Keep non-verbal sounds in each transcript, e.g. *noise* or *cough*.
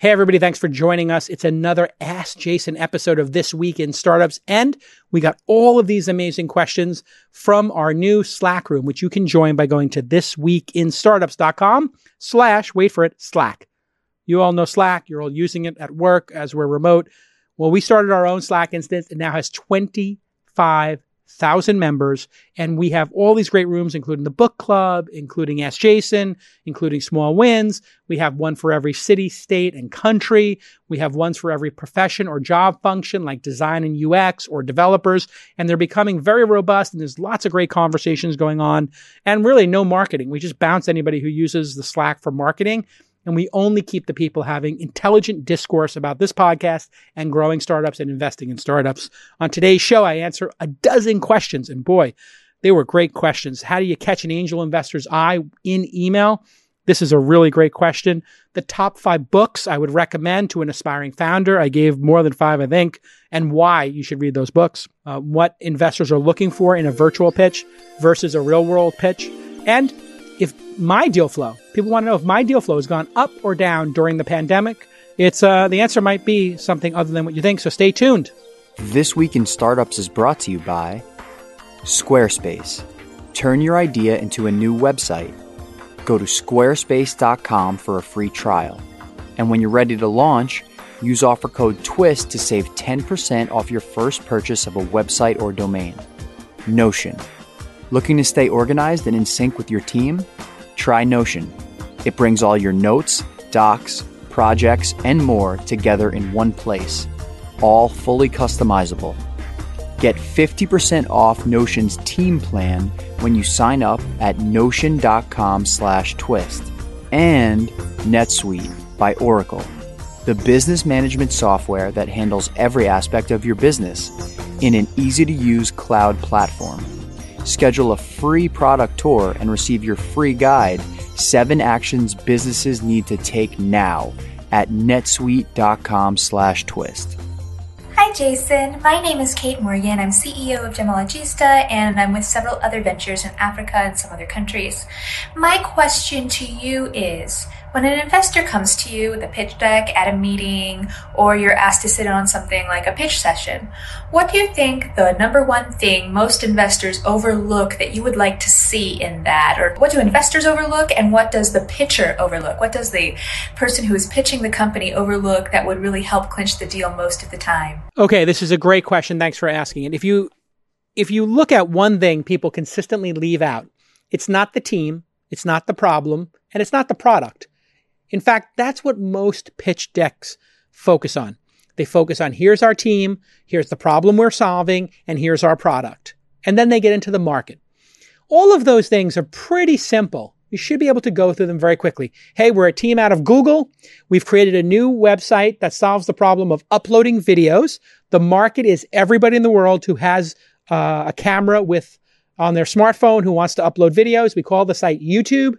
Hey, everybody, thanks for joining us. It's another Ask Jason episode of This Week in Startups. And we got all of these amazing questions from our new Slack room, which you can join by going to thisweekinstartups.com slash, wait for it, Slack. You all know Slack. You're all using it at work as we're remote. Well, we started our own Slack instance. It now has 25 thousand members, and we have all these great rooms, including the book club, including Ask Jason, including Small Wins. We have one for every city, state, and country. We have ones for every profession or job function, like design and UX or developers, and they're becoming very robust. And there's lots of great conversations going on, and really no marketing. We just bounce anybody who uses the Slack for marketing and we only keep the people having intelligent discourse about this podcast and growing startups and investing in startups. On today's show, I answer a dozen questions, and boy, they were great questions. How do you catch an angel investor's eye in email? This is a really great question. The top five books I would recommend to an aspiring founder. I gave more than five, I think, and why you should read those books. Uh, what investors are looking for in a virtual pitch versus a real world pitch. And if my deal flow, people want to know if my deal flow has gone up or down during the pandemic. It's uh, the answer might be something other than what you think. So stay tuned. This week in startups is brought to you by Squarespace. Turn your idea into a new website. Go to squarespace.com for a free trial. And when you're ready to launch, use offer code TWIST to save 10% off your first purchase of a website or domain. Notion Looking to stay organized and in sync with your team? Try Notion. It brings all your notes, docs, projects, and more together in one place, all fully customizable. Get 50% off Notion's team plan when you sign up at notion.com/twist. And NetSuite by Oracle, the business management software that handles every aspect of your business in an easy-to-use cloud platform. Schedule a free product tour and receive your free guide, Seven Actions Businesses Need to Take Now at netsuite.com slash twist. Hi, Jason. My name is Kate Morgan. I'm CEO of Gemologista, and I'm with several other ventures in Africa and some other countries. My question to you is when an investor comes to you with a pitch deck at a meeting, or you're asked to sit on something like a pitch session, what do you think the number one thing most investors overlook that you would like to see in that? Or what do investors overlook, and what does the pitcher overlook? What does the person who is pitching the company overlook that would really help clinch the deal most of the time? Okay, this is a great question. Thanks for asking it. If you if you look at one thing people consistently leave out, it's not the team, it's not the problem, and it's not the product. In fact, that's what most pitch decks focus on. They focus on here's our team, here's the problem we're solving, and here's our product. And then they get into the market. All of those things are pretty simple. You should be able to go through them very quickly. Hey, we're a team out of Google. We've created a new website that solves the problem of uploading videos. The market is everybody in the world who has uh, a camera with on their smartphone who wants to upload videos. We call the site YouTube.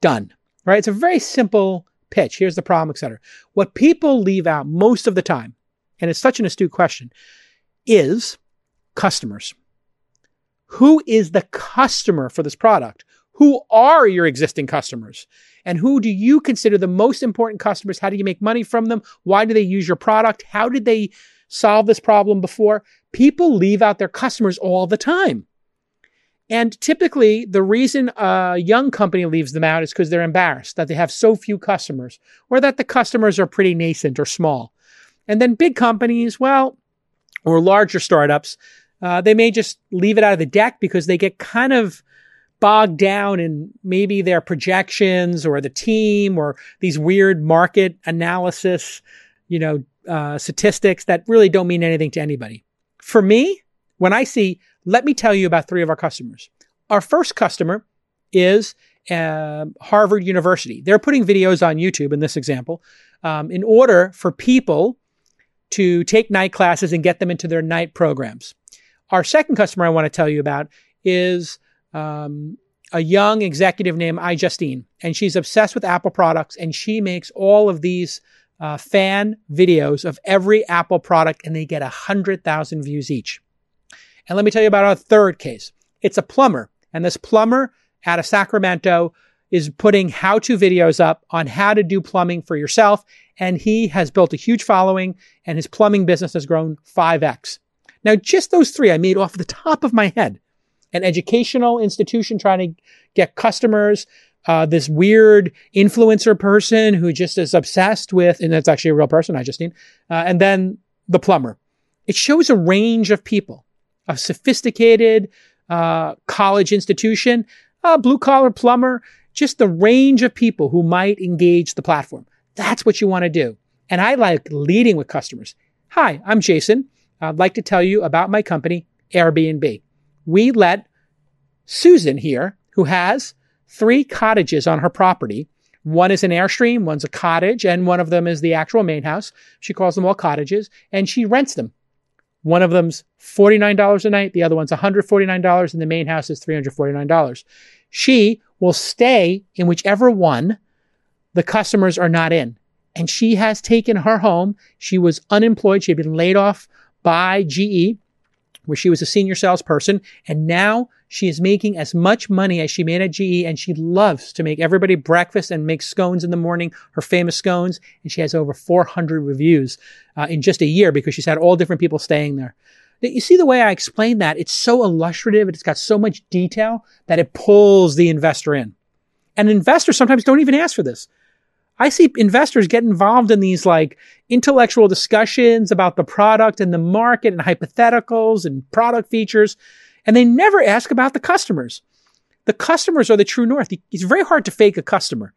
Done right? It's a very simple pitch. Here's the problem, etc. What people leave out most of the time, and it's such an astute question, is customers. Who is the customer for this product? Who are your existing customers? And who do you consider the most important customers? How do you make money from them? Why do they use your product? How did they solve this problem before? People leave out their customers all the time. And typically, the reason a young company leaves them out is because they're embarrassed that they have so few customers or that the customers are pretty nascent or small. And then big companies, well, or larger startups, uh, they may just leave it out of the deck because they get kind of bogged down in maybe their projections or the team or these weird market analysis, you know, uh, statistics that really don't mean anything to anybody. For me, when I see let me tell you about three of our customers. Our first customer is uh, Harvard University. They're putting videos on YouTube in this example um, in order for people to take night classes and get them into their night programs. Our second customer I want to tell you about is um, a young executive named iJustine, and she's obsessed with Apple products, and she makes all of these uh, fan videos of every Apple product, and they get a 100,000 views each. And let me tell you about our third case. It's a plumber, and this plumber out of Sacramento is putting how to videos up on how to do plumbing for yourself. And he has built a huge following and his plumbing business has grown 5x. Now, just those three I made off the top of my head. An educational institution trying to get customers, uh, this weird influencer person who just is obsessed with, and that's actually a real person, iJustine, uh, and then the plumber. It shows a range of people, a sophisticated uh, college institution, a blue collar plumber, just the range of people who might engage the platform. That's what you want to do. And I like leading with customers. Hi, I'm Jason. I'd like to tell you about my company, Airbnb. We let Susan here, who has three cottages on her property. One is an Airstream, one's a cottage, and one of them is the actual main house. She calls them all cottages, and she rents them. One of them's $49 a night, the other one's $149, and the main house is $349. She will stay in whichever one the customers are not in. And she has taken her home. She was unemployed. She had been laid off by GE, where she was a senior salesperson. And now she is making as much money as she made at GE and she loves to make everybody breakfast and make scones in the morning, her famous scones. And she has over 400 reviews uh, in just a year because she's had all different people staying there. You see the way I explain that? It's so illustrative. It's got so much detail that it pulls the investor in. And investors sometimes don't even ask for this. I see investors get involved in these like intellectual discussions about the product and the market and hypotheticals and product features. And they never ask about the customers. The customers are the true north. It's very hard to fake a customer.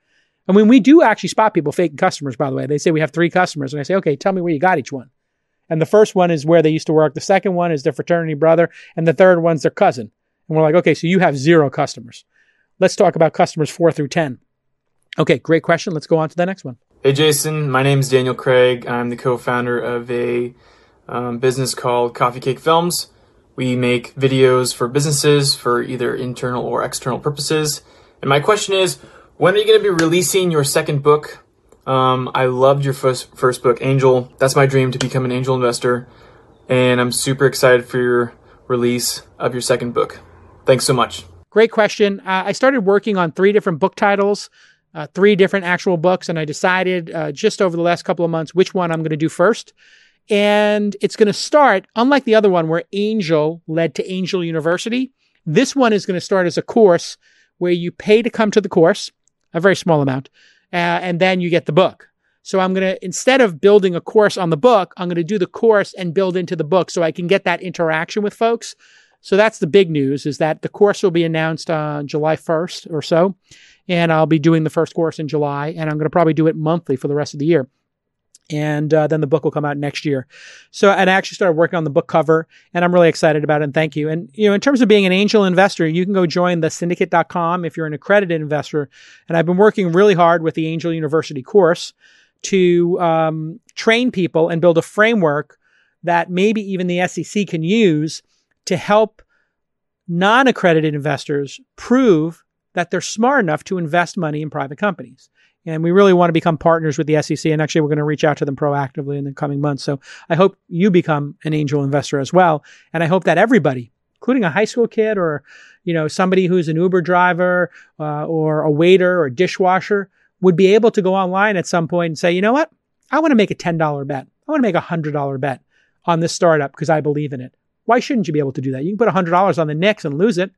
I mean, we do actually spot people faking customers, by the way. They say we have three customers. And I say, okay, tell me where you got each one. And the first one is where they used to work. The second one is their fraternity brother. And the third one's their cousin. And we're like, okay, so you have zero customers. Let's talk about customers four through 10. Okay, great question. Let's go on to the next one. Hey, Jason. My name is Daniel Craig. I'm the co founder of a um, business called Coffee Cake Films. We make videos for businesses for either internal or external purposes. And my question is, when are you going to be releasing your second book? Um, I loved your first first book, Angel. That's my dream to become an angel investor, and I'm super excited for your release of your second book. Thanks so much. Great question. Uh, I started working on three different book titles, uh, three different actual books, and I decided uh, just over the last couple of months which one I'm going to do first. And it's going to start, unlike the other one where Angel led to Angel University, this one is going to start as a course where you pay to come to the course, a very small amount, uh, and then you get the book. So I'm going to, instead of building a course on the book, I'm going to do the course and build into the book so I can get that interaction with folks. So that's the big news is that the course will be announced on July 1st or so. And I'll be doing the first course in July and I'm going to probably do it monthly for the rest of the year and uh, then the book will come out next year. So, and I actually started working on the book cover, and I'm really excited about it. And thank you. And you know, in terms of being an angel investor, you can go join the syndicate.com if you're an accredited investor. And I've been working really hard with the Angel University course to um, train people and build a framework that maybe even the SEC can use to help non-accredited investors prove that they're smart enough to invest money in private companies. And we really want to become partners with the SEC. And actually, we're going to reach out to them proactively in the coming months. So I hope you become an angel investor as well. And I hope that everybody, including a high school kid or, you know, somebody who's an Uber driver uh, or a waiter or dishwasher would be able to go online at some point and say, you know what? I want to make a $10 bet. I want to make a $100 bet on this startup because I believe in it. Why shouldn't you be able to do that? You can put $100 on the Knicks and lose it.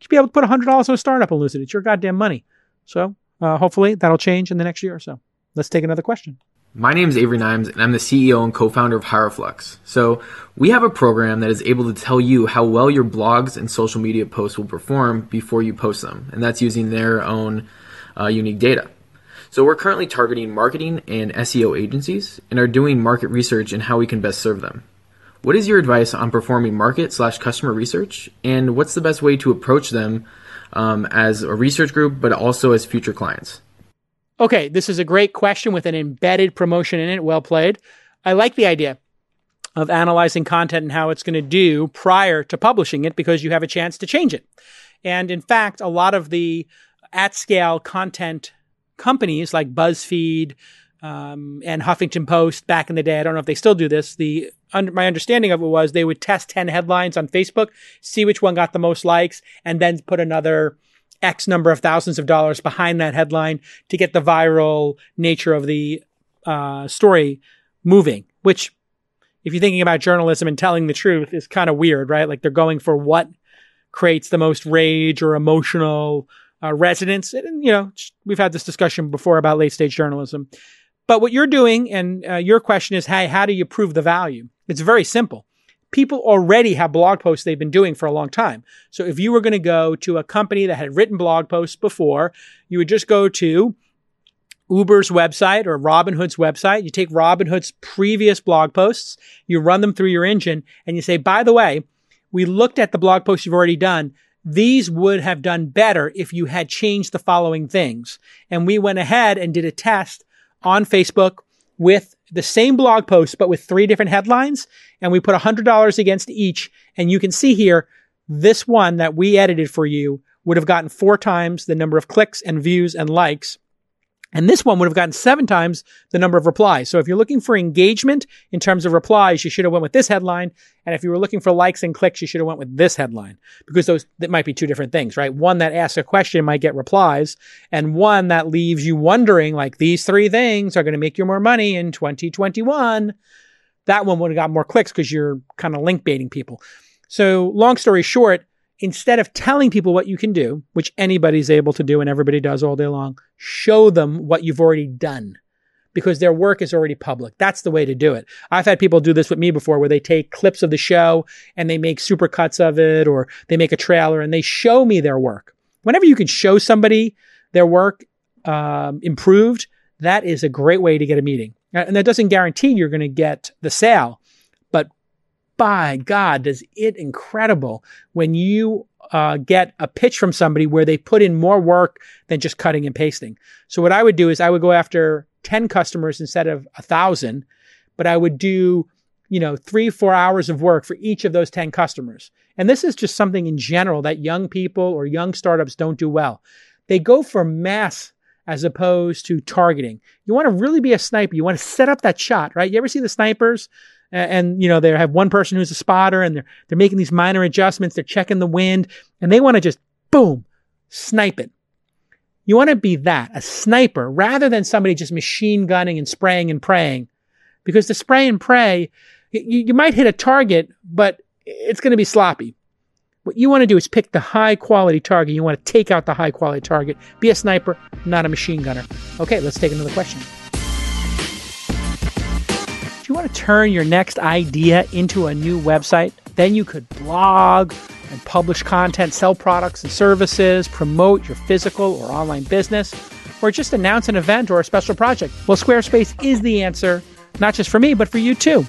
Should be able to put $100 on a startup and lose it. It's your goddamn money. So uh, hopefully that'll change in the next year or so. Let's take another question. My name is Avery Nimes, and I'm the CEO and co-founder of HireFlux. So we have a program that is able to tell you how well your blogs and social media posts will perform before you post them, and that's using their own uh, unique data. So we're currently targeting marketing and SEO agencies, and are doing market research and how we can best serve them. What is your advice on performing market slash customer research, and what's the best way to approach them um, as a research group, but also as future clients? Okay, this is a great question with an embedded promotion in it. Well played. I like the idea of analyzing content and how it's going to do prior to publishing it because you have a chance to change it. And in fact, a lot of the at scale content companies like BuzzFeed um, and Huffington Post back in the day, I don't know if they still do this. The under, my understanding of it was they would test 10 headlines on Facebook, see which one got the most likes, and then put another X number of thousands of dollars behind that headline to get the viral nature of the uh, story moving, which, if you're thinking about journalism and telling the truth, is kind of weird, right? Like they're going for what creates the most rage or emotional uh, resonance. And, you know, we've had this discussion before about late stage journalism. But what you're doing, and uh, your question is, hey, how do you prove the value? It's very simple. People already have blog posts they've been doing for a long time. So if you were going to go to a company that had written blog posts before, you would just go to Uber's website or Robinhood's website. You take Robinhood's previous blog posts, you run them through your engine, and you say, by the way, we looked at the blog posts you've already done. These would have done better if you had changed the following things. And we went ahead and did a test on Facebook with the same blog post, but with three different headlines. And we put $100 against each. And you can see here, this one that we edited for you would have gotten four times the number of clicks and views and likes and this one would have gotten seven times the number of replies. So if you're looking for engagement in terms of replies, you should have went with this headline. And if you were looking for likes and clicks, you should have went with this headline because those, that might be two different things, right? One that asks a question might get replies and one that leaves you wondering like these three things are going to make you more money in 2021. That one would have got more clicks because you're kind of link baiting people. So long story short, instead of telling people what you can do, which anybody's able to do and everybody does all day long, show them what you've already done because their work is already public. That's the way to do it. I've had people do this with me before where they take clips of the show and they make super cuts of it or they make a trailer and they show me their work. Whenever you can show somebody their work um, improved, that is a great way to get a meeting. And that doesn't guarantee you're going to get the sale, by God, does it incredible when you uh, get a pitch from somebody where they put in more work than just cutting and pasting. So what I would do is I would go after 10 customers instead of a thousand, but I would do, you know, three, four hours of work for each of those 10 customers. And this is just something in general that young people or young startups don't do well. They go for mass as opposed to targeting. You want to really be a sniper. You want to set up that shot, right? You ever see the snipers and, you know they have one person who's a spotter and they're they're making these minor adjustments they're checking the wind and they want to just boom snipe it you want to be that a sniper rather than somebody just machine gunning and spraying and praying because the spray and pray you, you might hit a target but it's going to be sloppy what you want to do is pick the high quality target. You want to take out the high quality target. Be a sniper, not a machine gunner. Okay, let's take another question want to turn your next idea into a new website, then you could blog and publish content, sell products and services, promote your physical or online business, or just announce an event or a special project. Well, Squarespace is the answer, not just for me, but for you too.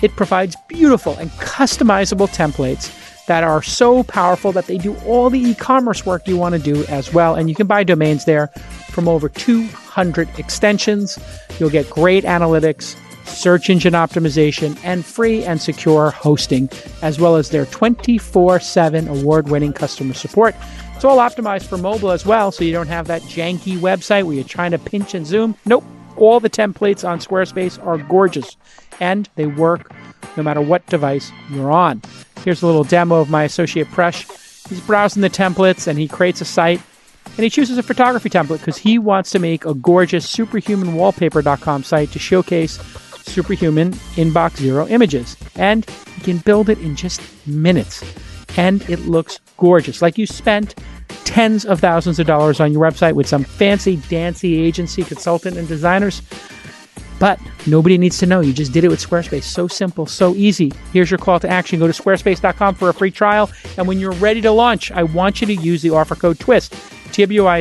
It provides beautiful and customizable templates that are so powerful that they do all the e commerce work you want to do as well. And you can buy domains there from over 200 extensions. You'll get great analytics search engine optimization, and free and secure hosting, as well as their 24 7 award winning customer support. It's all optimized for mobile as well, so you don't have that janky website where you're trying to pinch and zoom. Nope. All the templates on Squarespace are gorgeous and they work no matter what device you're on. Here's a little demo of my associate Presh. He's browsing the templates and he creates a site and he chooses a photography template because he wants to make a gorgeous superhumanwallpaper.com site to showcase superhuman inbox zero images. And you can build it in just minutes. And it looks gorgeous. Like you spent tens of thousands of dollars on your website with some fancy dancy agency, consultant, and designers. But nobody needs to know. You just did it with Squarespace. So simple, so easy. Here's your call to action. Go to squarespace.com for a free trial. And when you're ready to launch, I want you to use the offer code TWIST, T W I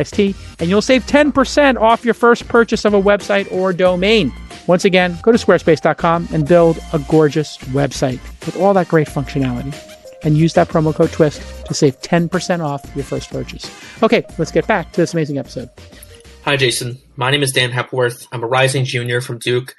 S T, and you'll save 10% off your first purchase of a website or domain. Once again, go to squarespace.com and build a gorgeous website with all that great functionality. And use that promo code TWIST to save 10% off your first purchase. Okay, let's get back to this amazing episode. Hi, Jason. My name is Dan Hepworth. I'm a rising junior from Duke,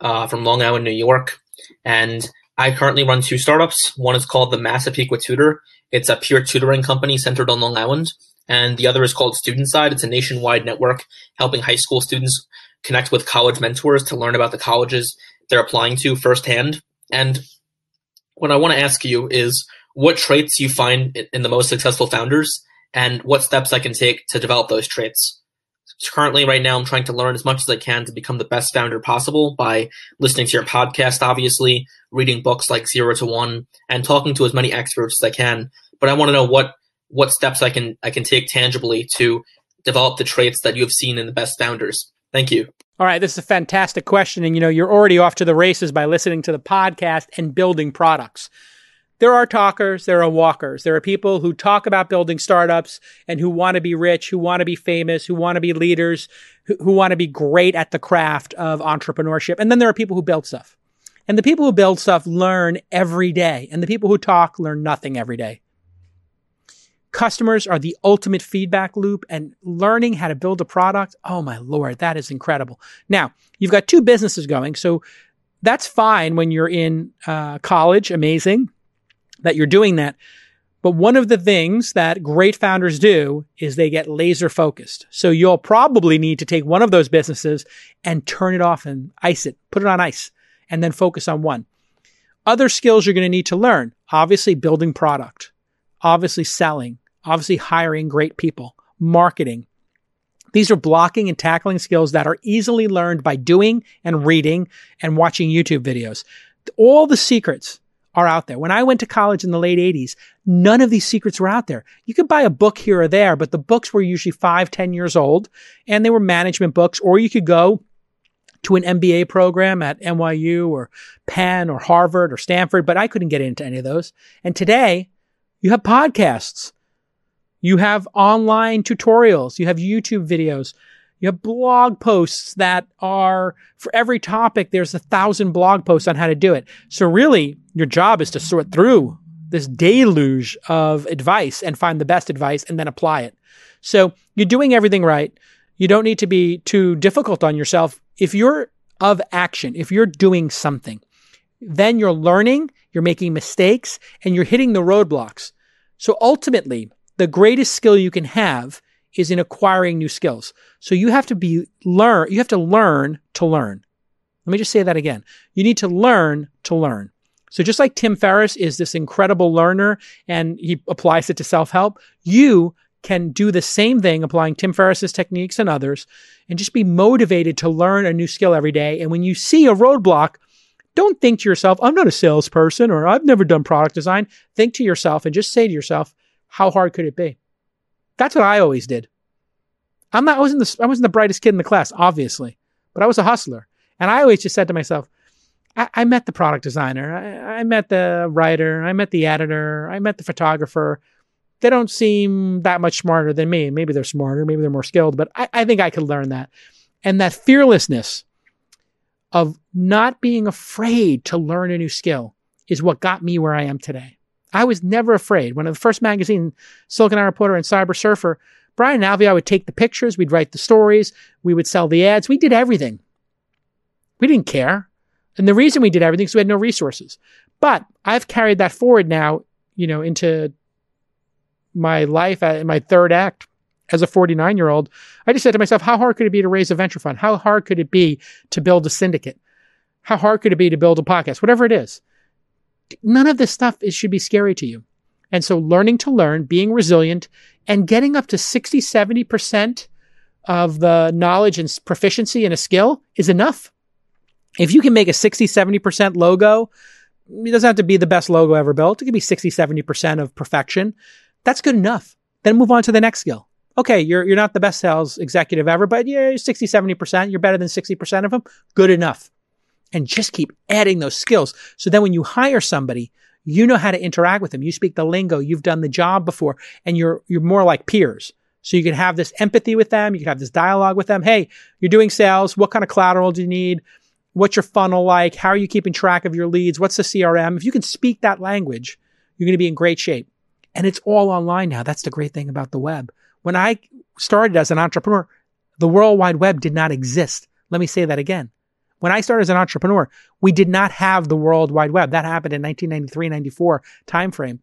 uh, from Long Island, New York. And I currently run two startups. One is called the Massapequa Tutor. It's a peer tutoring company centered on Long Island. And the other is called Student Side. It's a nationwide network helping high school students connect with college mentors to learn about the colleges they're applying to firsthand. And what I want to ask you is what traits you find in the most successful founders and what steps I can take to develop those traits. Currently, right now, I'm trying to learn as much as I can to become the best founder possible by listening to your podcast, obviously, reading books like Zero to One, and talking to as many experts as I can. But I want to know what what steps I can I can take tangibly to develop the traits that you have seen in the best founders. Thank you. All right, this is a fantastic question. And you know, you're already off to the races by listening to the podcast and building products. There are talkers, there are walkers. There are people who talk about building startups and who want to be rich, who want to be famous, who want to be leaders, who, who want to be great at the craft of entrepreneurship. And then there are people who build stuff. And the people who build stuff learn every day. And the people who talk learn nothing every day. Customers are the ultimate feedback loop and learning how to build a product. Oh my Lord, that is incredible. Now, you've got two businesses going. So that's fine when you're in uh, college. Amazing that you're doing that. But one of the things that great founders do is they get laser focused. So you'll probably need to take one of those businesses and turn it off and ice it, put it on ice, and then focus on one. Other skills you're going to need to learn obviously, building product, obviously, selling, obviously, hiring great people, marketing. These are blocking and tackling skills that are easily learned by doing and reading and watching YouTube videos. All the secrets are out there. When I went to college in the late 80s, none of these secrets were out there. You could buy a book here or there, but the books were usually five, ten years old, and they were management books, or you could go to an MBA program at NYU or Penn or Harvard or Stanford, but I couldn't get into any of those. And today, you have podcasts. You have online tutorials. You have YouTube videos. You have blog posts that are for every topic, there's a thousand blog posts on how to do it. So really, your job is to sort through this deluge of advice and find the best advice and then apply it. So you're doing everything right. You don't need to be too difficult on yourself. If you're of action, if you're doing something, then you're learning, you're making mistakes, and you're hitting the roadblocks. So ultimately, the greatest skill you can have is in acquiring new skills. So you have to be learn, you have to learn to learn. Let me just say that again. You need to learn to learn. So just like Tim Ferriss is this incredible learner and he applies it to self-help, you can do the same thing applying Tim Ferriss's techniques and others and just be motivated to learn a new skill every day. And when you see a roadblock, don't think to yourself, I'm not a salesperson or I've never done product design. Think to yourself and just say to yourself, how hard could it be? That's what I always did. I'm not, I wasn't the, I wasn't the brightest kid in the class, obviously, but I was a hustler. And I always just said to myself, I, I met the product designer, I, I met the writer, I met the editor, I met the photographer. They don't seem that much smarter than me. Maybe they're smarter, maybe they're more skilled, but I, I think I could learn that. And that fearlessness of not being afraid to learn a new skill is what got me where I am today. I was never afraid. When the first magazine, Silicon Alley Reporter and Cyber Surfer, Brian and Alvia would take the pictures, we'd write the stories, we would sell the ads. We did everything. We didn't care. And the reason we did everything is we had no resources. But I've carried that forward now, you know, into my life in my third act as a 49 year old. I just said to myself, how hard could it be to raise a venture fund? How hard could it be to build a syndicate? How hard could it be to build a podcast? Whatever it is none of this stuff is, should be scary to you. And so learning to learn, being resilient, and getting up to 60, 70% of the knowledge and proficiency in a skill is enough. If you can make a 60, 70% logo, it doesn't have to be the best logo ever built. It can be 60, 70% of perfection. That's good enough. Then move on to the next skill. Okay, you're, you're not the best sales executive ever, but yeah, 60, 70%. You're better than 60% of them. Good enough and just keep adding those skills. So then when you hire somebody, you know how to interact with them. You speak the lingo. You've done the job before and you're, you're more like peers. So you can have this empathy with them. You can have this dialogue with them. Hey, you're doing sales. What kind of collateral do you need? What's your funnel like? How are you keeping track of your leads? What's the CRM? If you can speak that language, you're going to be in great shape. And it's all online now. That's the great thing about the web. When I started as an entrepreneur, the World Wide Web did not exist. Let me say that again. When I started as an entrepreneur, we did not have the World Wide Web. That happened in 1993, 94 timeframe.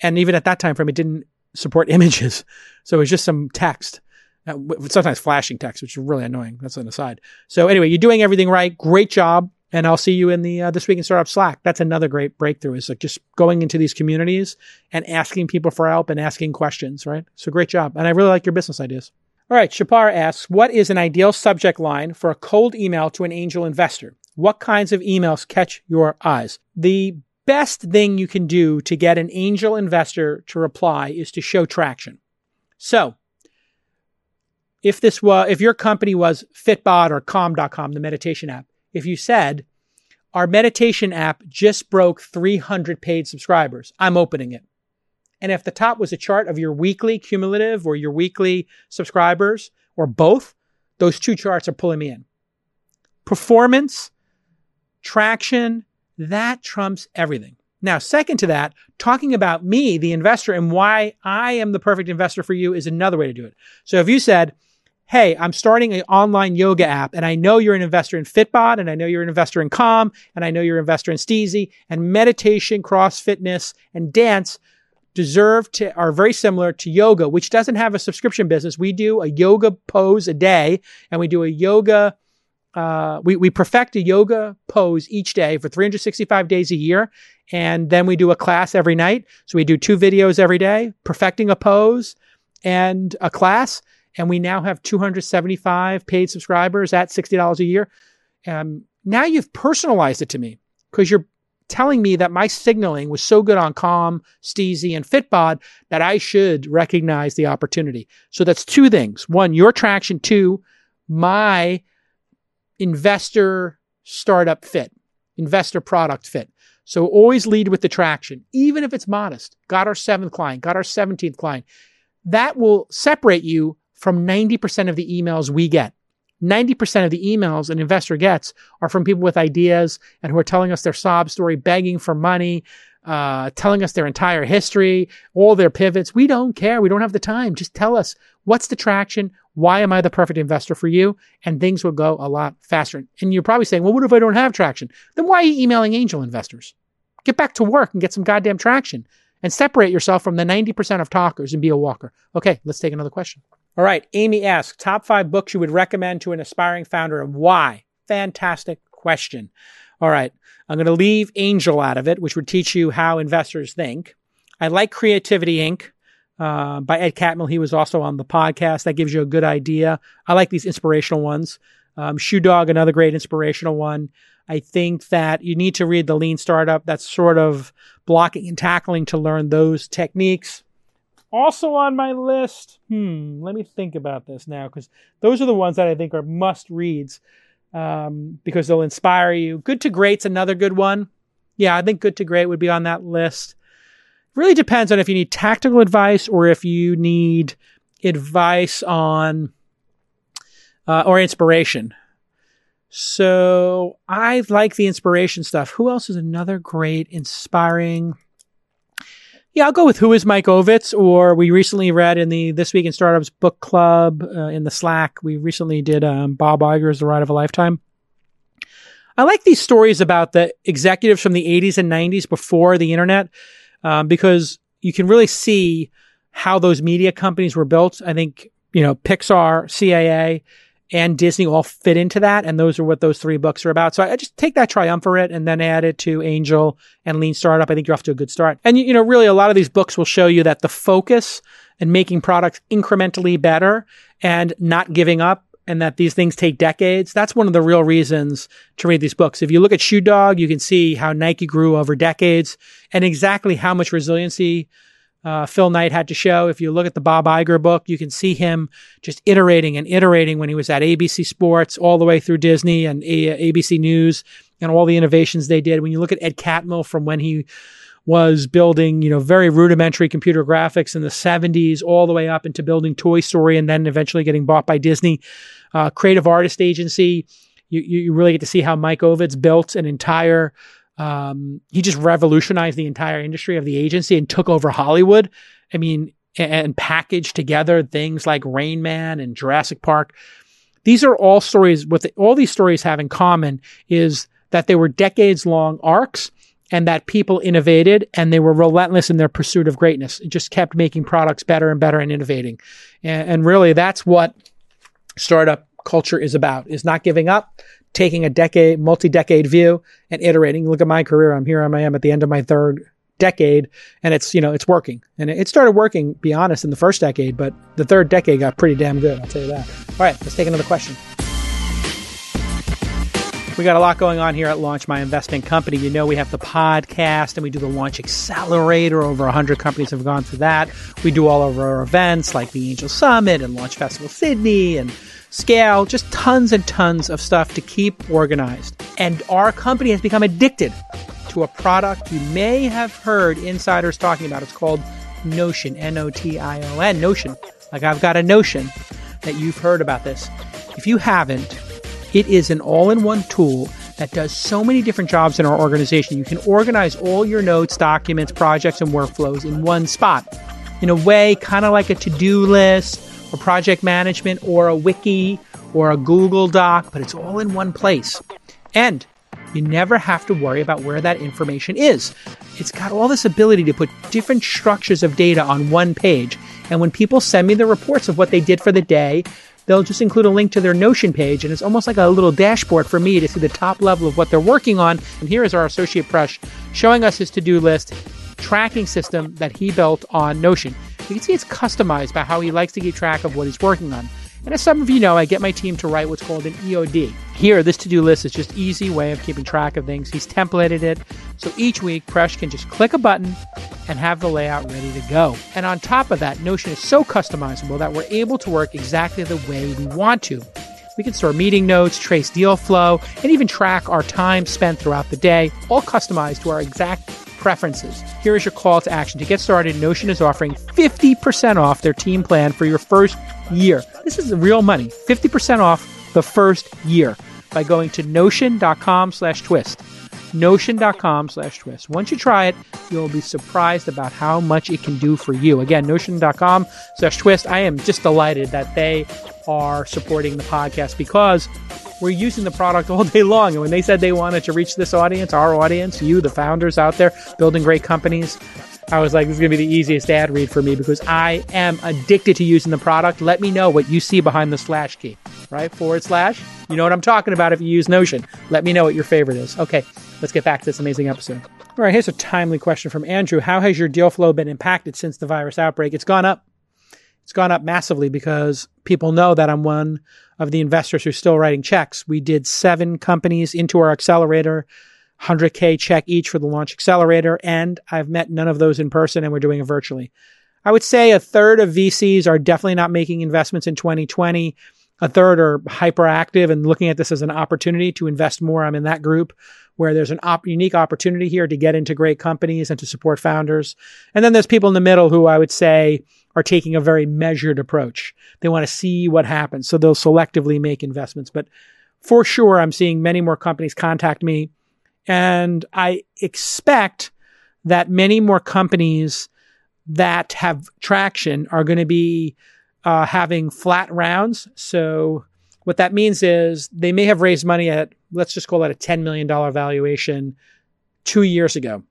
And even at that time frame, it didn't support *laughs* images. So it was just some text. Uh, sometimes flashing text, which is really annoying. That's an aside. So anyway, you're doing everything right. Great job. And I'll see you in the uh, this week in startup Slack. That's another great breakthrough. Is like just going into these communities and asking people for help and asking questions. Right. So great job. And I really like your business ideas. All right. Shahpar asks, what is an ideal subject line for a cold email to an angel investor? What kinds of emails catch your eyes? The best thing you can do to get an angel investor to reply is to show traction. So if this was, if your company was Fitbod or Calm.com, the meditation app, if you said, our meditation app just broke 300 paid subscribers, I'm opening it. And if the top was a chart of your weekly cumulative or your weekly subscribers or both, those two charts are pulling me in. Performance, traction, that trumps everything. Now, second to that, talking about me, the investor, and why I am the perfect investor for you is another way to do it. So if you said, Hey, I'm starting an online yoga app and I know you're an investor in Fitbod and I know you're an investor in Calm and I know you're an investor in Steezy and meditation, cross fitness and dance deserve to are very similar to yoga, which doesn't have a subscription business. We do a yoga pose a day and we do a yoga uh, we, we perfect a yoga pose each day for 365 days a year. And then we do a class every night. So we do two videos every day, perfecting a pose and a class. And we now have 275 paid subscribers at $60 a year. Um, now you've personalized it to me because you're telling me that my signaling was so good on Calm, Steezy, and Fitbod that I should recognize the opportunity. So that's two things. One, your traction. Two, my investor startup fit, investor product fit. So always lead with the traction, even if it's modest. Got our seventh client, got our 17th client. That will separate you from 90% of the emails we get. 90% of the emails an investor gets are from people with ideas and who are telling us their sob story, begging for money, uh, telling us their entire history, all their pivots. We don't care. We don't have the time. Just tell us what's the traction? Why am I the perfect investor for you? And things will go a lot faster. And you're probably saying, well, what if I don't have traction? Then why are you emailing angel investors? Get back to work and get some goddamn traction and separate yourself from the 90% of talkers and be a walker. Okay, let's take another question. All right, Amy asks, top five books you would recommend to an aspiring founder and why? Fantastic question. All right, I'm going to leave Angel out of it, which would teach you how investors think. I like Creativity Inc. Uh, by Ed Catmull. He was also on the podcast. That gives you a good idea. I like these inspirational ones. Um, Shoe Dog, another great inspirational one. I think that you need to read the Lean Startup. That's sort of blocking and tackling to learn those techniques. Also on my list, hmm, let me think about this now because those are the ones that I think are must reads um, because they'll inspire you. Good to Great's another good one. Yeah, I think Good to Great would be on that list really depends on if you need tactical advice or if you need advice on uh, or inspiration. So I like the inspiration stuff. Who else is another great inspiring? Yeah, I'll go with Who is Mike Ovitz, or we recently read in the This Week in Startups book club uh, in the Slack. We recently did um, Bob Iger's The Ride of a Lifetime. I like these stories about the executives from the 80s and 90s before the internet um, because you can really see how those media companies were built. I think, you know, Pixar, CAA, and Disney all fit into that. And those are what those three books are about. So I just take that triumvirate and then add it to Angel and Lean Startup. I think you're off to a good start. And, you know, really a lot of these books will show you that the focus and making products incrementally better and not giving up and that these things take decades. That's one of the real reasons to read these books. If you look at Shoe Dog, you can see how Nike grew over decades and exactly how much resiliency uh, Phil Knight had to show. If you look at the Bob Iger book, you can see him just iterating and iterating when he was at ABC Sports all the way through Disney and A- ABC News and all the innovations they did. When you look at Ed Catmull from when he was building, you know, very rudimentary computer graphics in the 70s all the way up into building Toy Story and then eventually getting bought by Disney. Uh, creative artist agency. You, you really get to see how Mike Ovitz built an entire, um, he just revolutionized the entire industry of the agency and took over Hollywood. I mean, and packaged together things like Rain Man and Jurassic Park. These are all stories. What the, all these stories have in common is that they were decades long arcs and that people innovated and they were relentless in their pursuit of greatness. It just kept making products better and better and innovating. And, and really, that's what startup culture is about: is not giving up, taking a decade, multi-decade view and iterating. Look at my career. I'm here. I am at the end of my third decade and it's, you know, it's working. And it started working, be honest, in the first decade, but the third decade got pretty damn good. I'll tell you that. All right, let's take another question. We got a lot going on here at Launch My Investment Company. You know, we have the podcast and we do the Launch Accelerator. Over 100 companies have gone through that. We do all of our events like the Angel Summit and Launch Festival Sydney and Scale, just tons and tons of stuff to keep organized. And our company has become addicted to a product you may have heard insiders talking about. It's called Notion, N O T I O N, Notion. Like I've got a notion that you've heard about this. If you haven't, it is an all in one tool that does so many different jobs in our organization. You can organize all your notes, documents, projects, and workflows in one spot. In a way, kind of like a to do list or project management or a wiki or a Google Doc, but it's all in one place. And you never have to worry about where that information is. It's got all this ability to put different structures of data on one page. And when people send me the reports of what they did for the day, they'll just include a link to their Notion page, and it's almost like a little dashboard for me to see the top level of what they're working on. And here is our associate Presh showing us his to do list tracking system that he built on Notion. You can see it's customized by how he likes to keep track of what he's working on. And as some of you know, I get my team to write what's called an EOD. Here, this to-do list is just easy way of keeping track of things. He's templated it, so each week Presh can just click a button and have the layout ready to go. And on top of that, Notion is so customizable that we're able to work exactly the way we want to. We can store meeting notes, trace deal flow, and even track our time spent throughout the day, all customized to our exact preferences. Here is your call to action. To get started, Notion is offering 50% off their team plan for your first year. This is real money. 50% off the first year by going to notion.com slash twist. Notion.com slash twist. Once you try it, you'll be surprised about how much it can do for you. Again, notion.com slash twist. I am just delighted that they are supporting the podcast because we're using the product all day long. And when they said they wanted to reach this audience, our audience, you, the founders out there building great companies, I was like, this is going to be the easiest ad read for me because I am addicted to using the product. Let me know what you see behind the slash key, right? Forward slash. You know what I'm talking about if you use Notion. Let me know what your favorite is. Okay, let's get back to this amazing episode. All right, here's a timely question from Andrew. How has your deal flow been impacted since the virus outbreak? It's gone up. It's gone up massively because people know that I'm one of the investors who's still writing checks. We did seven companies into our accelerator 100K check each for the launch accelerator. And I've met none of those in person and we're doing it virtually. I would say a third of VCs are definitely not making investments in 2020. A third are hyperactive and looking at this as an opportunity to invest more. I'm in that group where there's an op- unique opportunity here to get into great companies and to support founders. And then there's people in the middle who I would say are taking a very measured approach. They want to see what happens. So they'll selectively make investments. But for sure, I'm seeing many more companies contact me and I expect that many more companies that have traction are going to be uh, having flat rounds. So, what that means is they may have raised money at, let's just call it a $10 million valuation two years ago.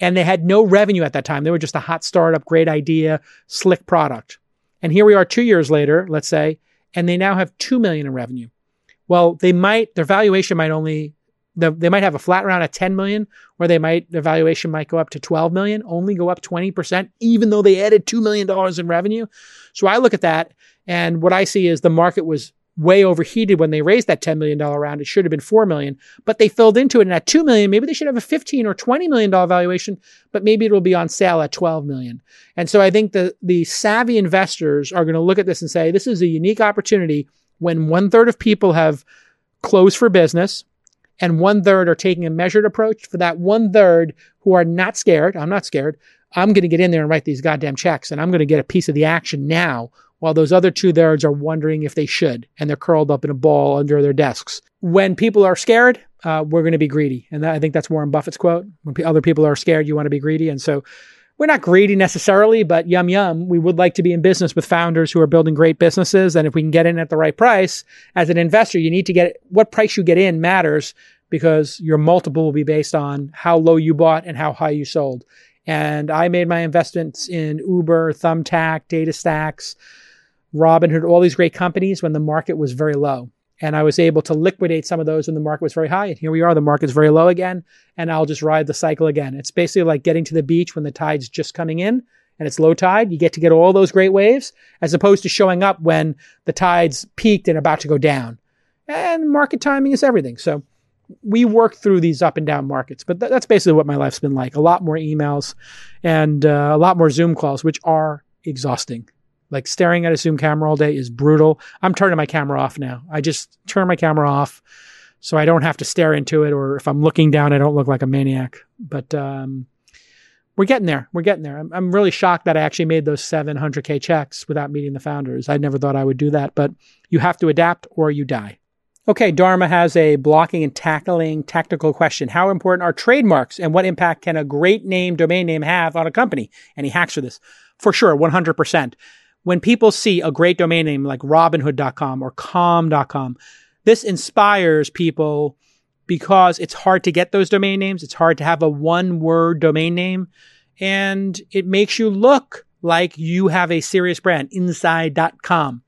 And they had no revenue at that time. They were just a hot startup, great idea, slick product. And here we are two years later, let's say, and they now have 2 million in revenue. Well, they might, their valuation might only they might have a flat round at 10 million, or they might, the valuation might go up to 12 million, only go up 20%, even though they added $2 million in revenue. So I look at that, and what I see is the market was way overheated when they raised that $10 million round. It should have been 4 million, but they filled into it. And at 2 million, maybe they should have a 15 or 20 million dollar valuation, but maybe it'll be on sale at 12 million. And so I think the, the savvy investors are going to look at this and say, this is a unique opportunity when one third of people have closed for business and one third are taking a measured approach. For that one third who are not scared, I'm not scared. I'm going to get in there and write these goddamn checks and I'm going to get a piece of the action now while those other two thirds are wondering if they should and they're curled up in a ball under their desks. When people are scared, uh, we're going to be greedy. And that, I think that's Warren Buffett's quote. When p- other people are scared, you want to be greedy. And so we're not greedy necessarily, but yum yum. We would like to be in business with founders who are building great businesses. And if we can get in at the right price, as an investor, you need to get what price you get in matters because your multiple will be based on how low you bought and how high you sold. And I made my investments in Uber, Thumbtack, DataStax, Robinhood, all these great companies when the market was very low. And I was able to liquidate some of those when the market was very high. And here we are, the market's very low again. And I'll just ride the cycle again. It's basically like getting to the beach when the tide's just coming in and it's low tide. You get to get all those great waves as opposed to showing up when the tide's peaked and about to go down. And market timing is everything. So we work through these up and down markets, but th- that's basically what my life's been like. A lot more emails and uh, a lot more Zoom calls, which are exhausting. Like staring at a Zoom camera all day is brutal. I'm turning my camera off now. I just turn my camera off so I don't have to stare into it, or if I'm looking down, I don't look like a maniac. But um, we're getting there. We're getting there. I'm, I'm really shocked that I actually made those 700K checks without meeting the founders. I never thought I would do that, but you have to adapt or you die. Okay, Dharma has a blocking and tackling technical question. How important are trademarks and what impact can a great name, domain name have on a company? And he hacks for this? For sure, 100% when people see a great domain name like robinhood.com or calm.com, this inspires people because it's hard to get those domain names. It's hard to have a one word domain name and it makes you look like you have a serious brand inside.com.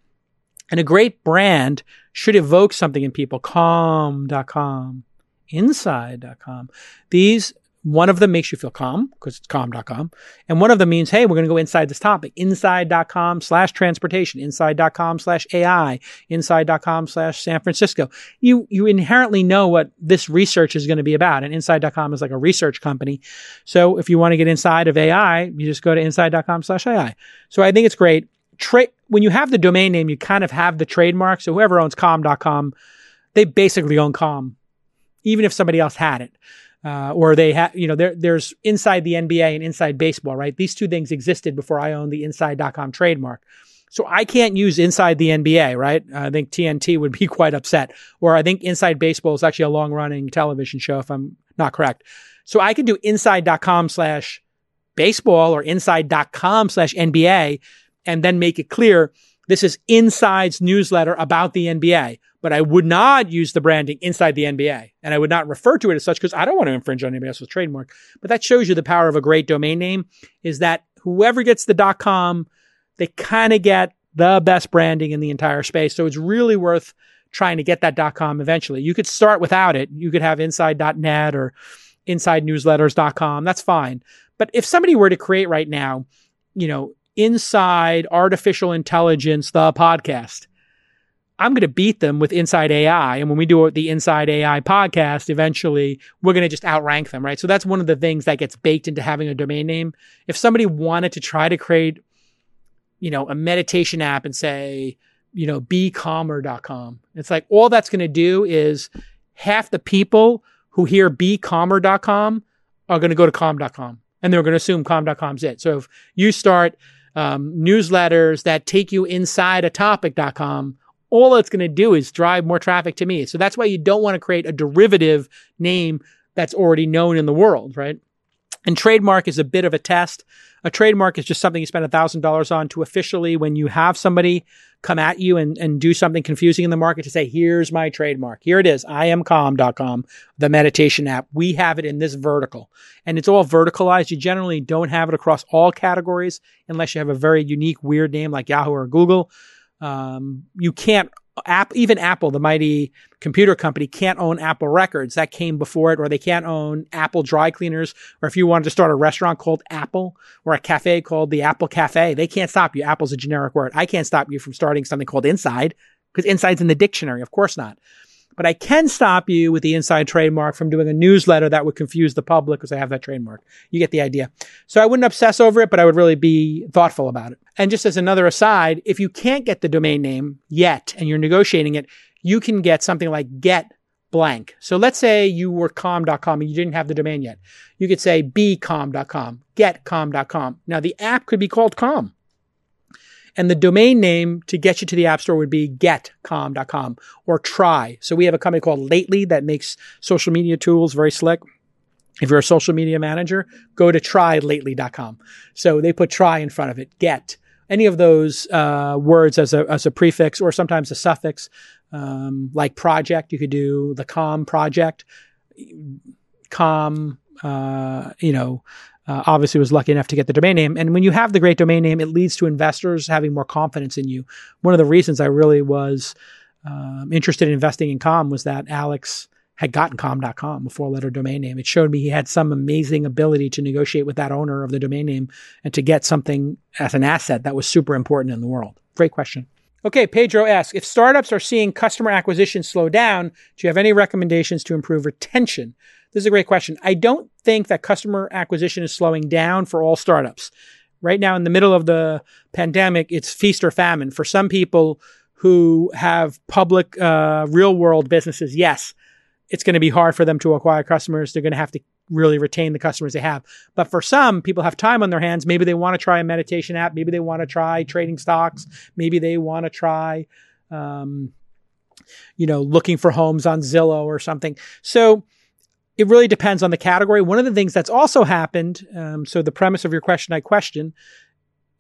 And a great brand should evoke something in people. Calm.com, inside.com. These one of them makes you feel calm because it's calm.com. And one of them means, hey, we're going to go inside this topic. Inside.com slash transportation, inside.com slash AI, inside.com slash San Francisco. You, you inherently know what this research is going to be about. And inside.com is like a research company. So if you want to get inside of AI, you just go to inside.com slash AI. So I think it's great. Tra- when you have the domain name, you kind of have the trademark. So whoever owns calm.com, they basically own calm, even if somebody else had it uh, or they have, you know, there, there's inside the NBA and inside baseball, right? These two things existed before I owned the inside.com trademark. So I can't use inside the NBA, right? I think TNT would be *laughs* quite upset. Or I think inside baseball is actually a long running television show, if I'm not correct. So I could do inside.com slash baseball or inside.com slash NBA and then make it clear this is Inside's newsletter about the NBA but I would not use the branding inside the NBA. And I would not refer to it as such because I don't want to infringe on anybody else's trademark. But that shows you the power of a great domain name is that whoever gets the .com, they kind of get the best branding in the entire space. So it's really worth trying to get that .com eventually. You could start without it. You could have inside.net or insidenewsletters.com. That's fine. But if somebody were to create right now, you know, inside artificial intelligence, the podcast, I'm going to beat them with Inside AI. And when we do the Inside AI podcast, eventually we're going to just outrank them, right? So that's one of the things that gets baked into having a domain name. If somebody wanted to try to create, you know, a meditation app and say, you know, becalmer.com, it's like all that's going to do is half the people who hear becalmer.com are going to go to calm.com and they're going to assume calm.com's it. So if you start um, newsletters that take you inside a topic.com, all it's going to do is drive more traffic to me. So that's why you don't want to create a derivative name that's already known in the world, right? And trademark is a bit of a test. A trademark is just something you spend $1,000 on to officially, when you have somebody come at you and, and do something confusing in the market, to say, here's my trademark. Here it is. I am calm.com, the meditation app. We have it in this vertical. And it's all verticalized. You generally don't have it across all categories unless you have a very unique, weird name like Yahoo or Google. Um, you can't app even Apple, the mighty computer company, can't own Apple Records. That came before it, or they can't own Apple dry cleaners. Or if you wanted to start a restaurant called Apple or a cafe called the Apple Cafe, they can't stop you. Apple's a generic word. I can't stop you from starting something called Inside because Inside's in the dictionary. Of course not but I can stop you with the inside trademark from doing a newsletter that would confuse the public because I have that trademark. You get the idea. So I wouldn't obsess over it, but I would really be thoughtful about it. And just as another aside, if you can't get the domain name yet and you're negotiating it, you can get something like get blank. So let's say you were calm.com and you didn't have the domain yet. You could say becalm.com, getcalm.com. Now the app could be called calm. And the domain name to get you to the App Store would be getcalm.com or try. So we have a company called Lately that makes social media tools very slick. If you're a social media manager, go to trylately.com. So they put try in front of it, get. Any of those uh, words as a, as a prefix or sometimes a suffix, um, like project, you could do the com project, com, uh, you know, uh, obviously was lucky enough to get the domain name. And when you have the great domain name, it leads to investors having more confidence in you. One of the reasons I really was um, interested in investing in Calm was that Alex had gotten calm.com, a four letter domain name. It showed me he had some amazing ability to negotiate with that owner of the domain name and to get something as an asset that was super important in the world. Great question. Okay, Pedro asks if startups are seeing customer acquisition slow down, do you have any recommendations to improve retention? This is a great question. I don't think that customer acquisition is slowing down for all startups. Right now, in the middle of the pandemic, it's feast or famine. For some people who have public, uh, real world businesses, yes, it's going to be hard for them to acquire customers. They're going to have to really retain the customers they have. But for some people have time on their hands. Maybe they want to try a meditation app. Maybe they want to try trading stocks. Maybe they want to try, um, you know, looking for homes on Zillow or something. So it really depends on the category. One of the things that's also happened, um, so the premise of your question, I question,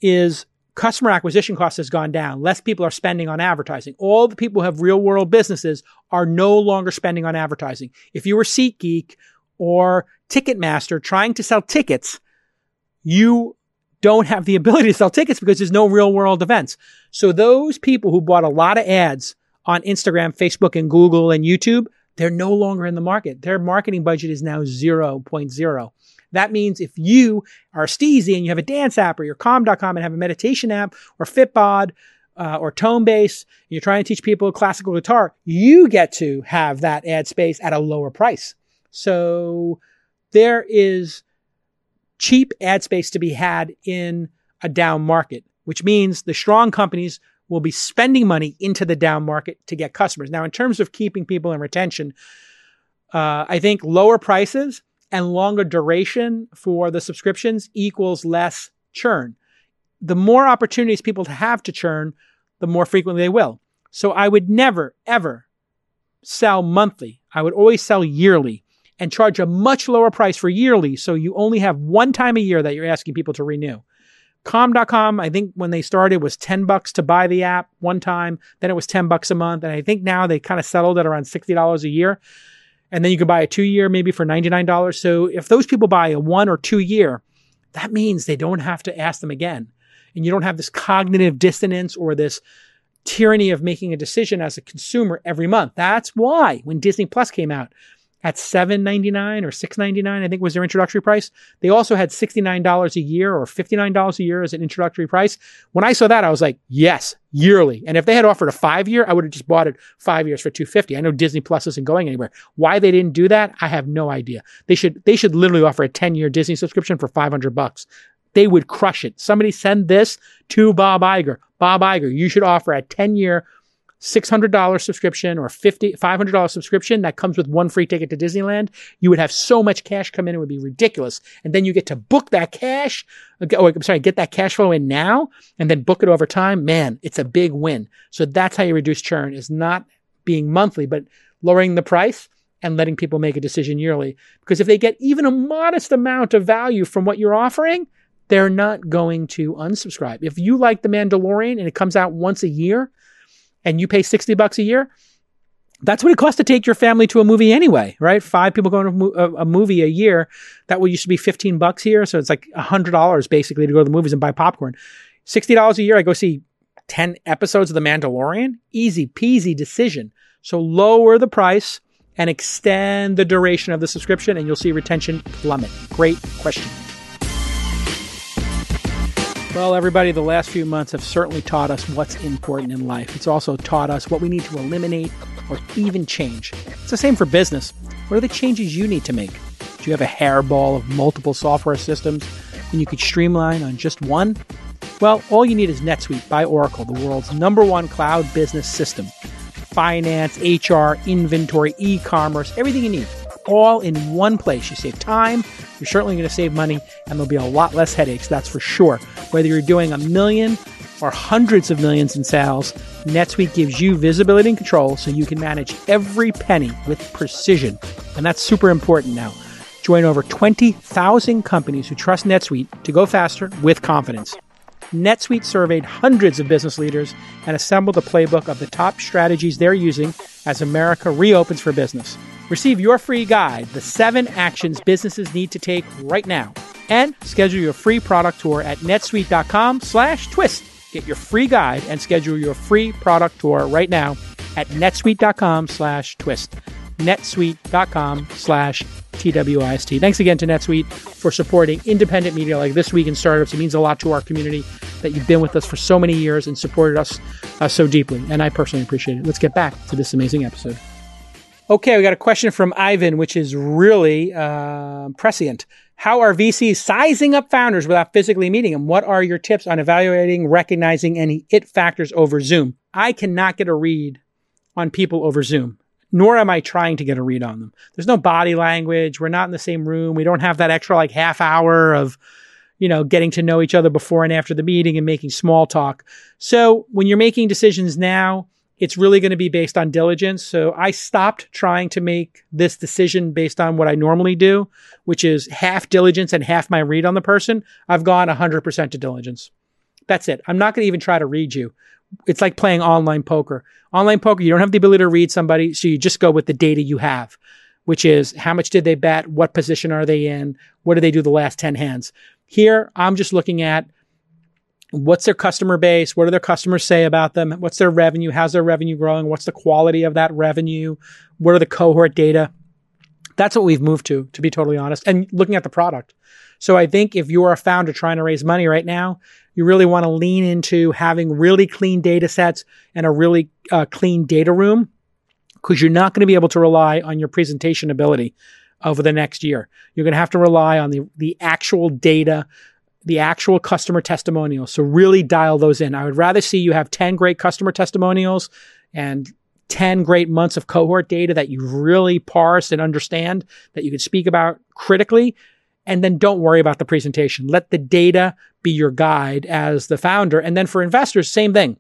is customer acquisition cost has gone down. Less people are spending on advertising. All the people who have real world businesses are no longer spending on advertising. If you were SeatGeek or Ticketmaster trying to sell tickets, you don't have the *laughs* ability to sell tickets because there's no real world events. So those people who bought a lot of ads on Instagram, Facebook, and Google and YouTube, they're no longer in the market. Their marketing budget is now 0.0. That means if you are Steezy and you have a dance app or you're calm.com and have a meditation app or Fitbod uh, or Tonebase, and you're trying to teach people classical guitar, you get to have that ad space at a lower price. So there is cheap ad space to be had in a down market, which means the strong companies will be spending money into the down market to get customers. Now, in terms of keeping people in retention, uh, I think lower prices and longer duration for the subscriptions equals less churn. The more opportunities people have to churn, the more frequently they will. So I would never, ever sell monthly. I would always sell yearly and charge a much lower price for yearly. So you only have one time a year that you're asking people to renew. Calm.com, I think when they started was 10 bucks to buy the app one time. Then it was 10 bucks a month. And I think now they kind of settled at around $60 a year and then you can buy a two year maybe for $99. So if those people buy a one or two year, that means they don't have to ask them again. And you don't have this cognitive dissonance or this tyranny of making a decision as a consumer every month. That's why when Disney Plus came out, at $7.99 or $6.99, I think was their introductory price. They also had $69 a year or $59 a year as an introductory price. When I saw that, I was like, yes, yearly. And if they had offered a five year, I would have just bought it five years for 250. I know Disney Plus isn't going anywhere. Why they didn't do that, I have no idea. They should, they should literally offer a 10 year Disney subscription for 500 bucks. They would crush it. Somebody send this to Bob Iger. Bob Iger, you should offer a 10 year $600 subscription or $50, $500 subscription that comes with one free ticket to Disneyland, you would have so much cash come in, it would be ridiculous. And then you get to book that cash, uh, oh, I'm sorry, get that cash flow in now and then book it over time. Man, it's a big win. So that's how you reduce churn is not being monthly, but lowering the price and letting people make a decision yearly. Because if they get even a modest amount of value from what you're offering, they're not going to unsubscribe. If you like The Mandalorian and it comes out once a year, and you pay 60 bucks a year, that's what it costs to take your family to a movie anyway, right? Five people going to a, movie a year. That would used to be 15 bucks here. So it's like $100 basically to go to the movies and buy popcorn. $60 a year, I go see 10 episodes of The Mandalorian. Easy peasy decision. So lower the price and extend the duration of the subscription and you'll see retention plummet. Great question. Well, everybody, the last few months have certainly taught us what's important in life. It's also taught us what we need to eliminate or even change. It's the same for business. What are the changes you need to make? Do you have a hairball of multiple software systems and you could streamline on just one? Well, all you need is NetSuite by Oracle, the world's number one cloud business system. Finance, HR, inventory, e commerce, everything you need all in one place. You save time, you're certainly going to save money, and there'll be a lot less headaches, that's for sure. Whether you're doing a million or hundreds of millions in sales, NetSuite gives you visibility and control so you can manage every penny with precision. And that's super important now. Join over 20,000 companies who trust NetSuite to go faster with confidence. NetSuite surveyed hundreds of business leaders and assembled a playbook of the top strategies they're using as America reopens for business. Receive your free guide, The Seven Actions Businesses Need to Take Right Now, and schedule your free product tour at netsuite.com slash twist. Get your free guide and schedule your free product tour right now at netsuite.com slash twist. netsuite.com slash TWIST. Thanks again to NetSuite for supporting independent media like This Week in Startups. It means a lot to our community that you've been with us for so many years and supported us uh, so deeply. And I personally appreciate it. Let's get back to this amazing episode. Okay, we got a question from Ivan, which is really uh, prescient. How are VCs sizing up founders without physically meeting them? What are your tips on evaluating, recognizing any it factors over Zoom? I cannot get a read on people over Zoom, nor am I trying to get a read on them. There's no body language. We're not in the same room. We don't have that extra like half hour of, you know, getting to know each other before and after the meeting and making small talk. So when you're making decisions now, it's really going to be based on diligence. So I stopped trying to make this decision based on what I normally do, which is half diligence and half my read on the person. I've gone 100% to diligence. That's it. I'm not going to even try to read you. It's like playing online poker. Online poker, you don't have the ability to read somebody, so you just go with the data you have, which is how much did they bet? What position are they in? What did they do the last 10 hands? Here, I'm just looking at what's their customer base? What do their customers say about them? What's their revenue? How's their revenue growing? What's the quality of that revenue? What are the cohort data? That's what we've moved to, to be totally honest, and looking at the product. So I think if you're a founder trying to raise money right now, you really want to lean into having really clean data sets and a really uh, clean data room because you're not going to be able to rely on your presentation ability over the next year. You're going to have to rely on the, the actual data the actual customer testimonials. So really dial those in. I would rather see you have 10 great customer testimonials and 10 great months of cohort data that you really parse and understand that you can speak about critically. And then don't worry about the presentation. Let the data be your guide as the founder. And then for investors, same thing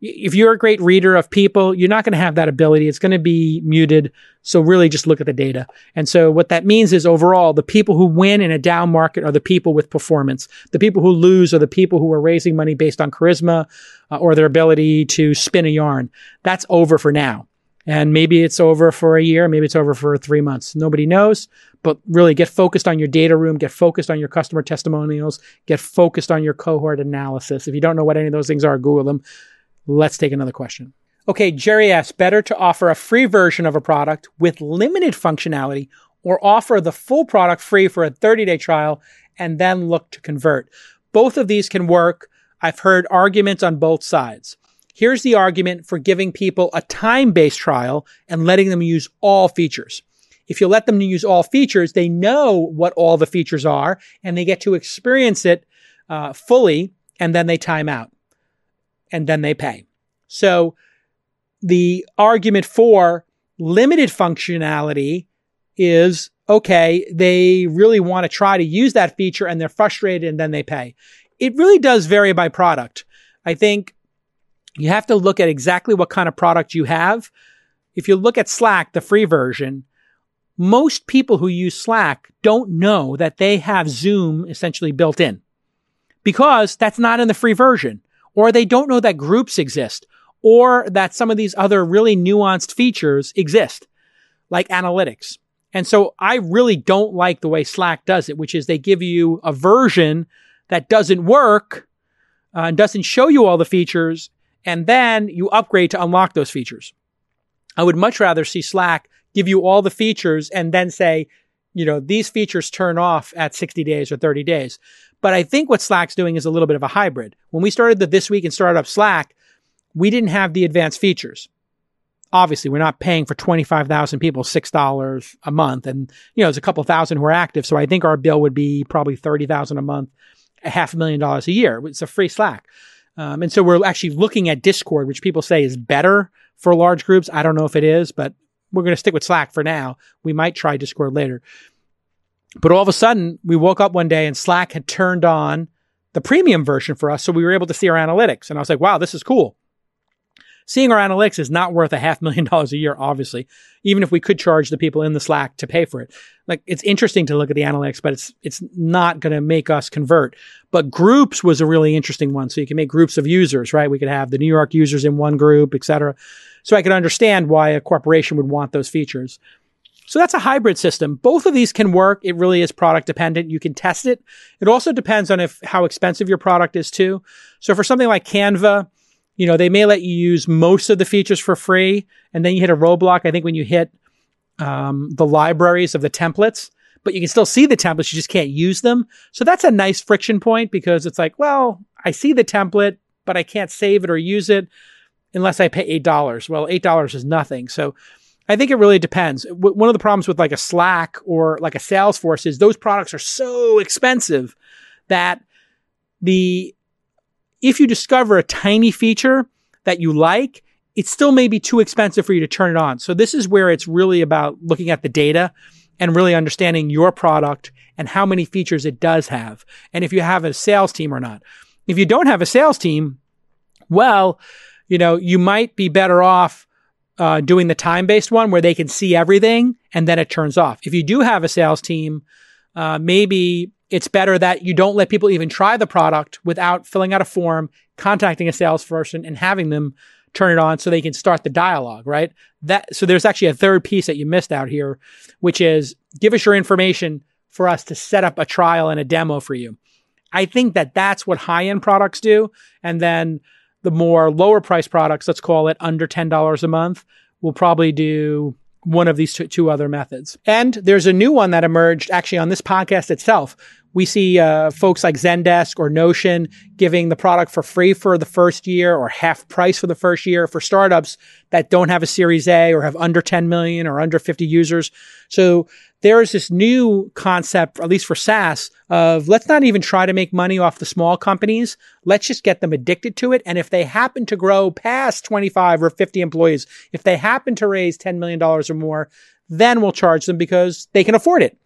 if you're a great reader of people, you're not going to have that ability. It's going to be muted. So really just look at the data. And so what that means is overall, the people who win in a down market are the people with performance. The people who lose are the people who are raising money based on charisma uh, or their ability to spin a yarn. That's over for now. And maybe it's over for a year. Maybe it's over for three months. Nobody knows, but really get focused on your data room, get focused on your customer testimonials, get focused on your cohort analysis. If you don't know what any of those things are, Google them Let's take another question. Okay, Gerry asks, better to offer a free version of a product with limited functionality or offer the full product free for a 30 day trial and then look to convert. Both of these can work. I've heard arguments on both sides. Here's the argument for giving people a time based trial and letting them use all features. If you let them use all features, they know what all the features are and they get to experience it uh, fully and then they time out and then they pay. So the argument for limited functionality is okay, they really want to try to use that feature and they're frustrated and then they pay. It really does vary by product. I think you have to look at exactly what kind of product you have. If you look at Slack, the free version, most people who use Slack don't know that they have Zoom essentially built in because that's not in the free version or they don't know that groups exist, or that some of these other really nuanced features exist, like analytics. And so I really don't like the way Slack does it, which is they give you a version that doesn't work uh, and doesn't show you all the features, and then you upgrade to unlock those features. I would much rather see Slack give you all the features and then say, you know, these features turn off at 60 days or 30 days. But I think what Slack's doing is a little bit of a hybrid. When we started the This Week in Startup Slack, we didn't have the advanced features. Obviously, we're not paying for 25,000 people $6 a month. And, you know, there's a couple thousand who are active. So I think our bill would be probably 30,000 a month, a half a million dollars a year. It's a free Slack. Um, and so we're actually looking at Discord, which people say is better for large groups. I don't know if it is, but we're going to stick with Slack for now. We might try Discord later. But all of a sudden, we woke up one day and Slack had turned on the premium version for us. So we were able to see our analytics. And I was like, wow, this is cool. Seeing our analytics is not worth a half million *laughs* dollars a year, obviously, even if we could charge the people in the Slack to pay for it. Like it's interesting to look at the analytics, but it's, it's not going to make us convert. But groups was a really interesting one. So you can make groups of users, right? We could have the New York users in one group, et cetera. So I could understand why a corporation would want those features. So that's a hybrid system. Both of these can work. It really is product dependent. You can test it. It also depends on if how expensive your product is too. So for something like Canva, you know, they may let you use most of the features for free, and then you hit a roadblock. I think when you hit um, the libraries of the templates, but you can still see the templates, you just can't use them. So that's a nice friction point because it's like, well, I see the template, but I can't save it or use it unless I pay $8. Well, $8 is nothing. So I think it really depends. W- one of the problems with like a Slack or like a Salesforce is those products are so expensive that the if you discover a tiny feature that you like, it still may be too expensive for you to turn it on. So this is where it's really about looking at the data and really understanding your product and how many features it does have. And if you have a sales team or not. If you don't have a sales team, well, you know, you might be better off uh, doing the time based one where they can see everything and then it turns off. If you do have a sales team, uh, maybe it's better that you don't let people even try the product without filling out a form, contacting a salesperson, and having them turn it on so they can start the dialogue, right? That so there's actually a third piece that you missed out here, which is give us your information for us to set up a trial and a demo for you. I think that that's what high end products do, and then the more lower price products, let's call it under ten dollars a month, will probably do one of these two, two other methods. And there's a new one that emerged actually on this podcast itself, we see uh, folks like Zendesk or Notion giving the product for free for the first year or half price for the first year for startups that don't have a Series A or have under 10 million or under 50 users. So there is this new concept, at least for SaaS, of let's not even try to make money off the small companies. Let's just get them addicted to it. And if they happen to grow past 25 or 50 employees, if they happen to raise $10 million or more, then we'll charge them because they can afford it.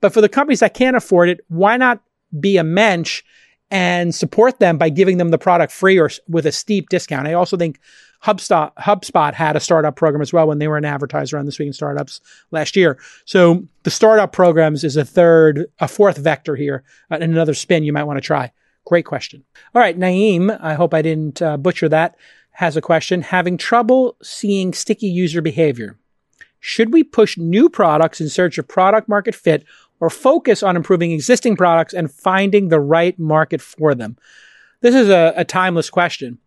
But for the companies that can't afford it, why not be a mensch and support them by giving them the product free or with a steep discount? I also think HubSpot, HubSpot had a startup program as well when they were an advertiser on This Week in Startups last year. So the startup programs is a third, a fourth vector here, uh, and another spin you might want to try. Great question. All right, Naiem, I hope I didn't uh, butcher that, has a question. Having trouble seeing sticky user behavior. Should we push new products in search of product market fit or focus on improving existing products and finding the right market for them? This is a, a timeless question.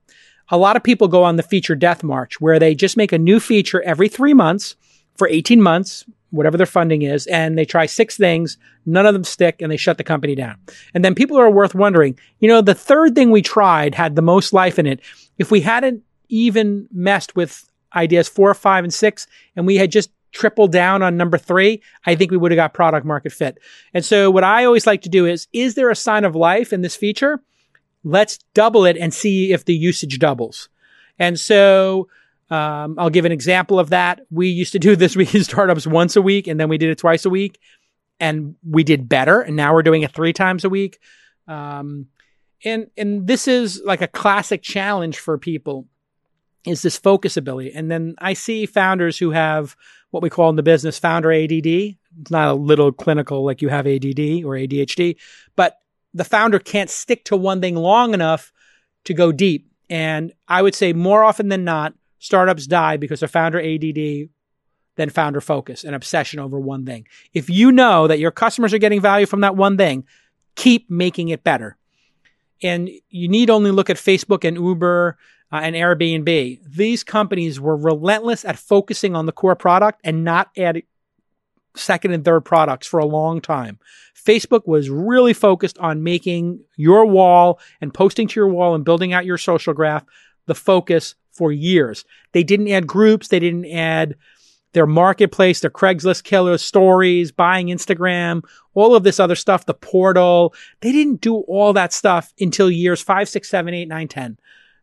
A lot of people go on the feature death march where they just make a new feature every three months for 18 months, whatever their funding is, and they try six things. None of them stick and they shut the company down. And then people are worth wondering, you know, the third thing we tried had the most life in it. If we hadn't even messed with ideas four, five, and six, and we had just triple down on number three, I think we would have got product market fit. And so what I always like to do is, is there a sign of life in this feature? Let's double it and see if the usage doubles. And so, um, I'll give an example of that. We used to do this *laughs* week in startups once a week and then we did it twice a week and we did better. And now we're doing it three times a week. Um, and, and this is like a classic challenge for people is this focus ability. And then I see founders who have what we call in the business founder ADD. It's not a little clinical like you have ADD or ADHD, but the founder can't stick to one thing long enough to go deep. And I would say more often than not, startups die because of founder ADD than founder focus and obsession over one thing. If you know that your customers are getting value from that one thing, keep making it better. And you need only look at Facebook and Uber uh, and Airbnb. These companies were relentless at focusing on the core product and not adding second and third products for a long time. Facebook was really focused on making your wall and posting to your wall and building out your social graph the focus for years. They didn't add groups, they didn't add their marketplace, their Craigslist killer stories, buying Instagram, all of this other stuff, the portal. They didn't do all that stuff until years five, six, seven, eight, nine, ten.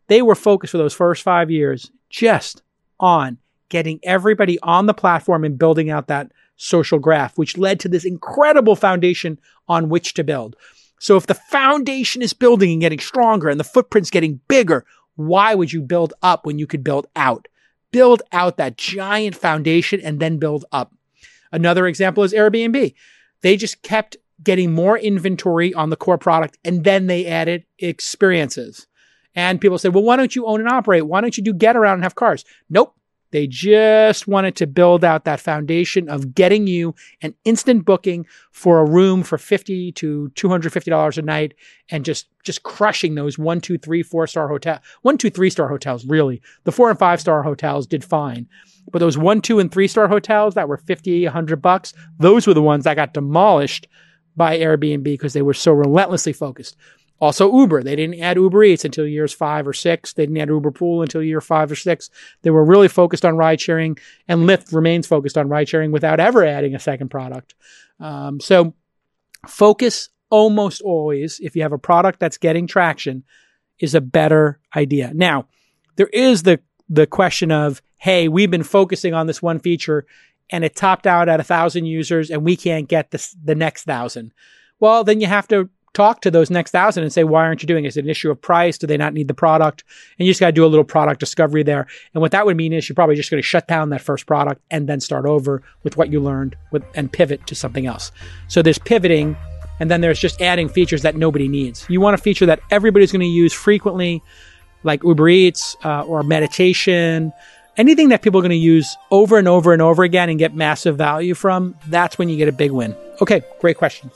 They were focused for those first five years just on getting everybody on the platform and building out that social graph, which led to this incredible foundation on which to build. So if the foundation is building and getting stronger and the footprint's getting bigger, why would you build up when you could build out? Build out that giant foundation and then build up. Another example is Airbnb. They just kept getting more inventory on the core product and then they added experiences. And people said, well, why don't you own and operate? Why don't you do get around and have cars? Nope. They just wanted to build out that foundation of getting you an instant booking for a room for 50 to $250 a night and just, just crushing those one, two, three, four star hotel, one, two, three star hotels, really. The four and five star hotels did fine. But those one, two, and three star hotels that were 50, 100 bucks, those were the ones that got demolished by Airbnb because they were so relentlessly focused. Also, Uber. They didn't add Uber Eats until years five or six. They didn't add Uber Pool until year five or six. They were really focused on ride sharing, and Lyft remains focused on ride sharing without ever adding a second product. Um, so, focus almost always, if you have a product that's getting traction, is a better idea. Now, there is the the question of, hey, we've been focusing on this one feature and it topped out at a thousand users and we can't get this, the next thousand. Well, then you have to talk to those next thousand and say, why aren't you doing it? Is it an issue of price? Do they not need the product? And you just got to do a little product discovery there. And what that would mean is you're probably just going to shut down that first product and then start over with what you learned with, and pivot to something else. So there's pivoting and then there's just adding features that nobody needs. You want a feature that everybody's going to use frequently, like Uber Eats uh, or meditation, anything that people are going to use over and over and over again and get massive value from. That's when you get a big win. Okay, great question.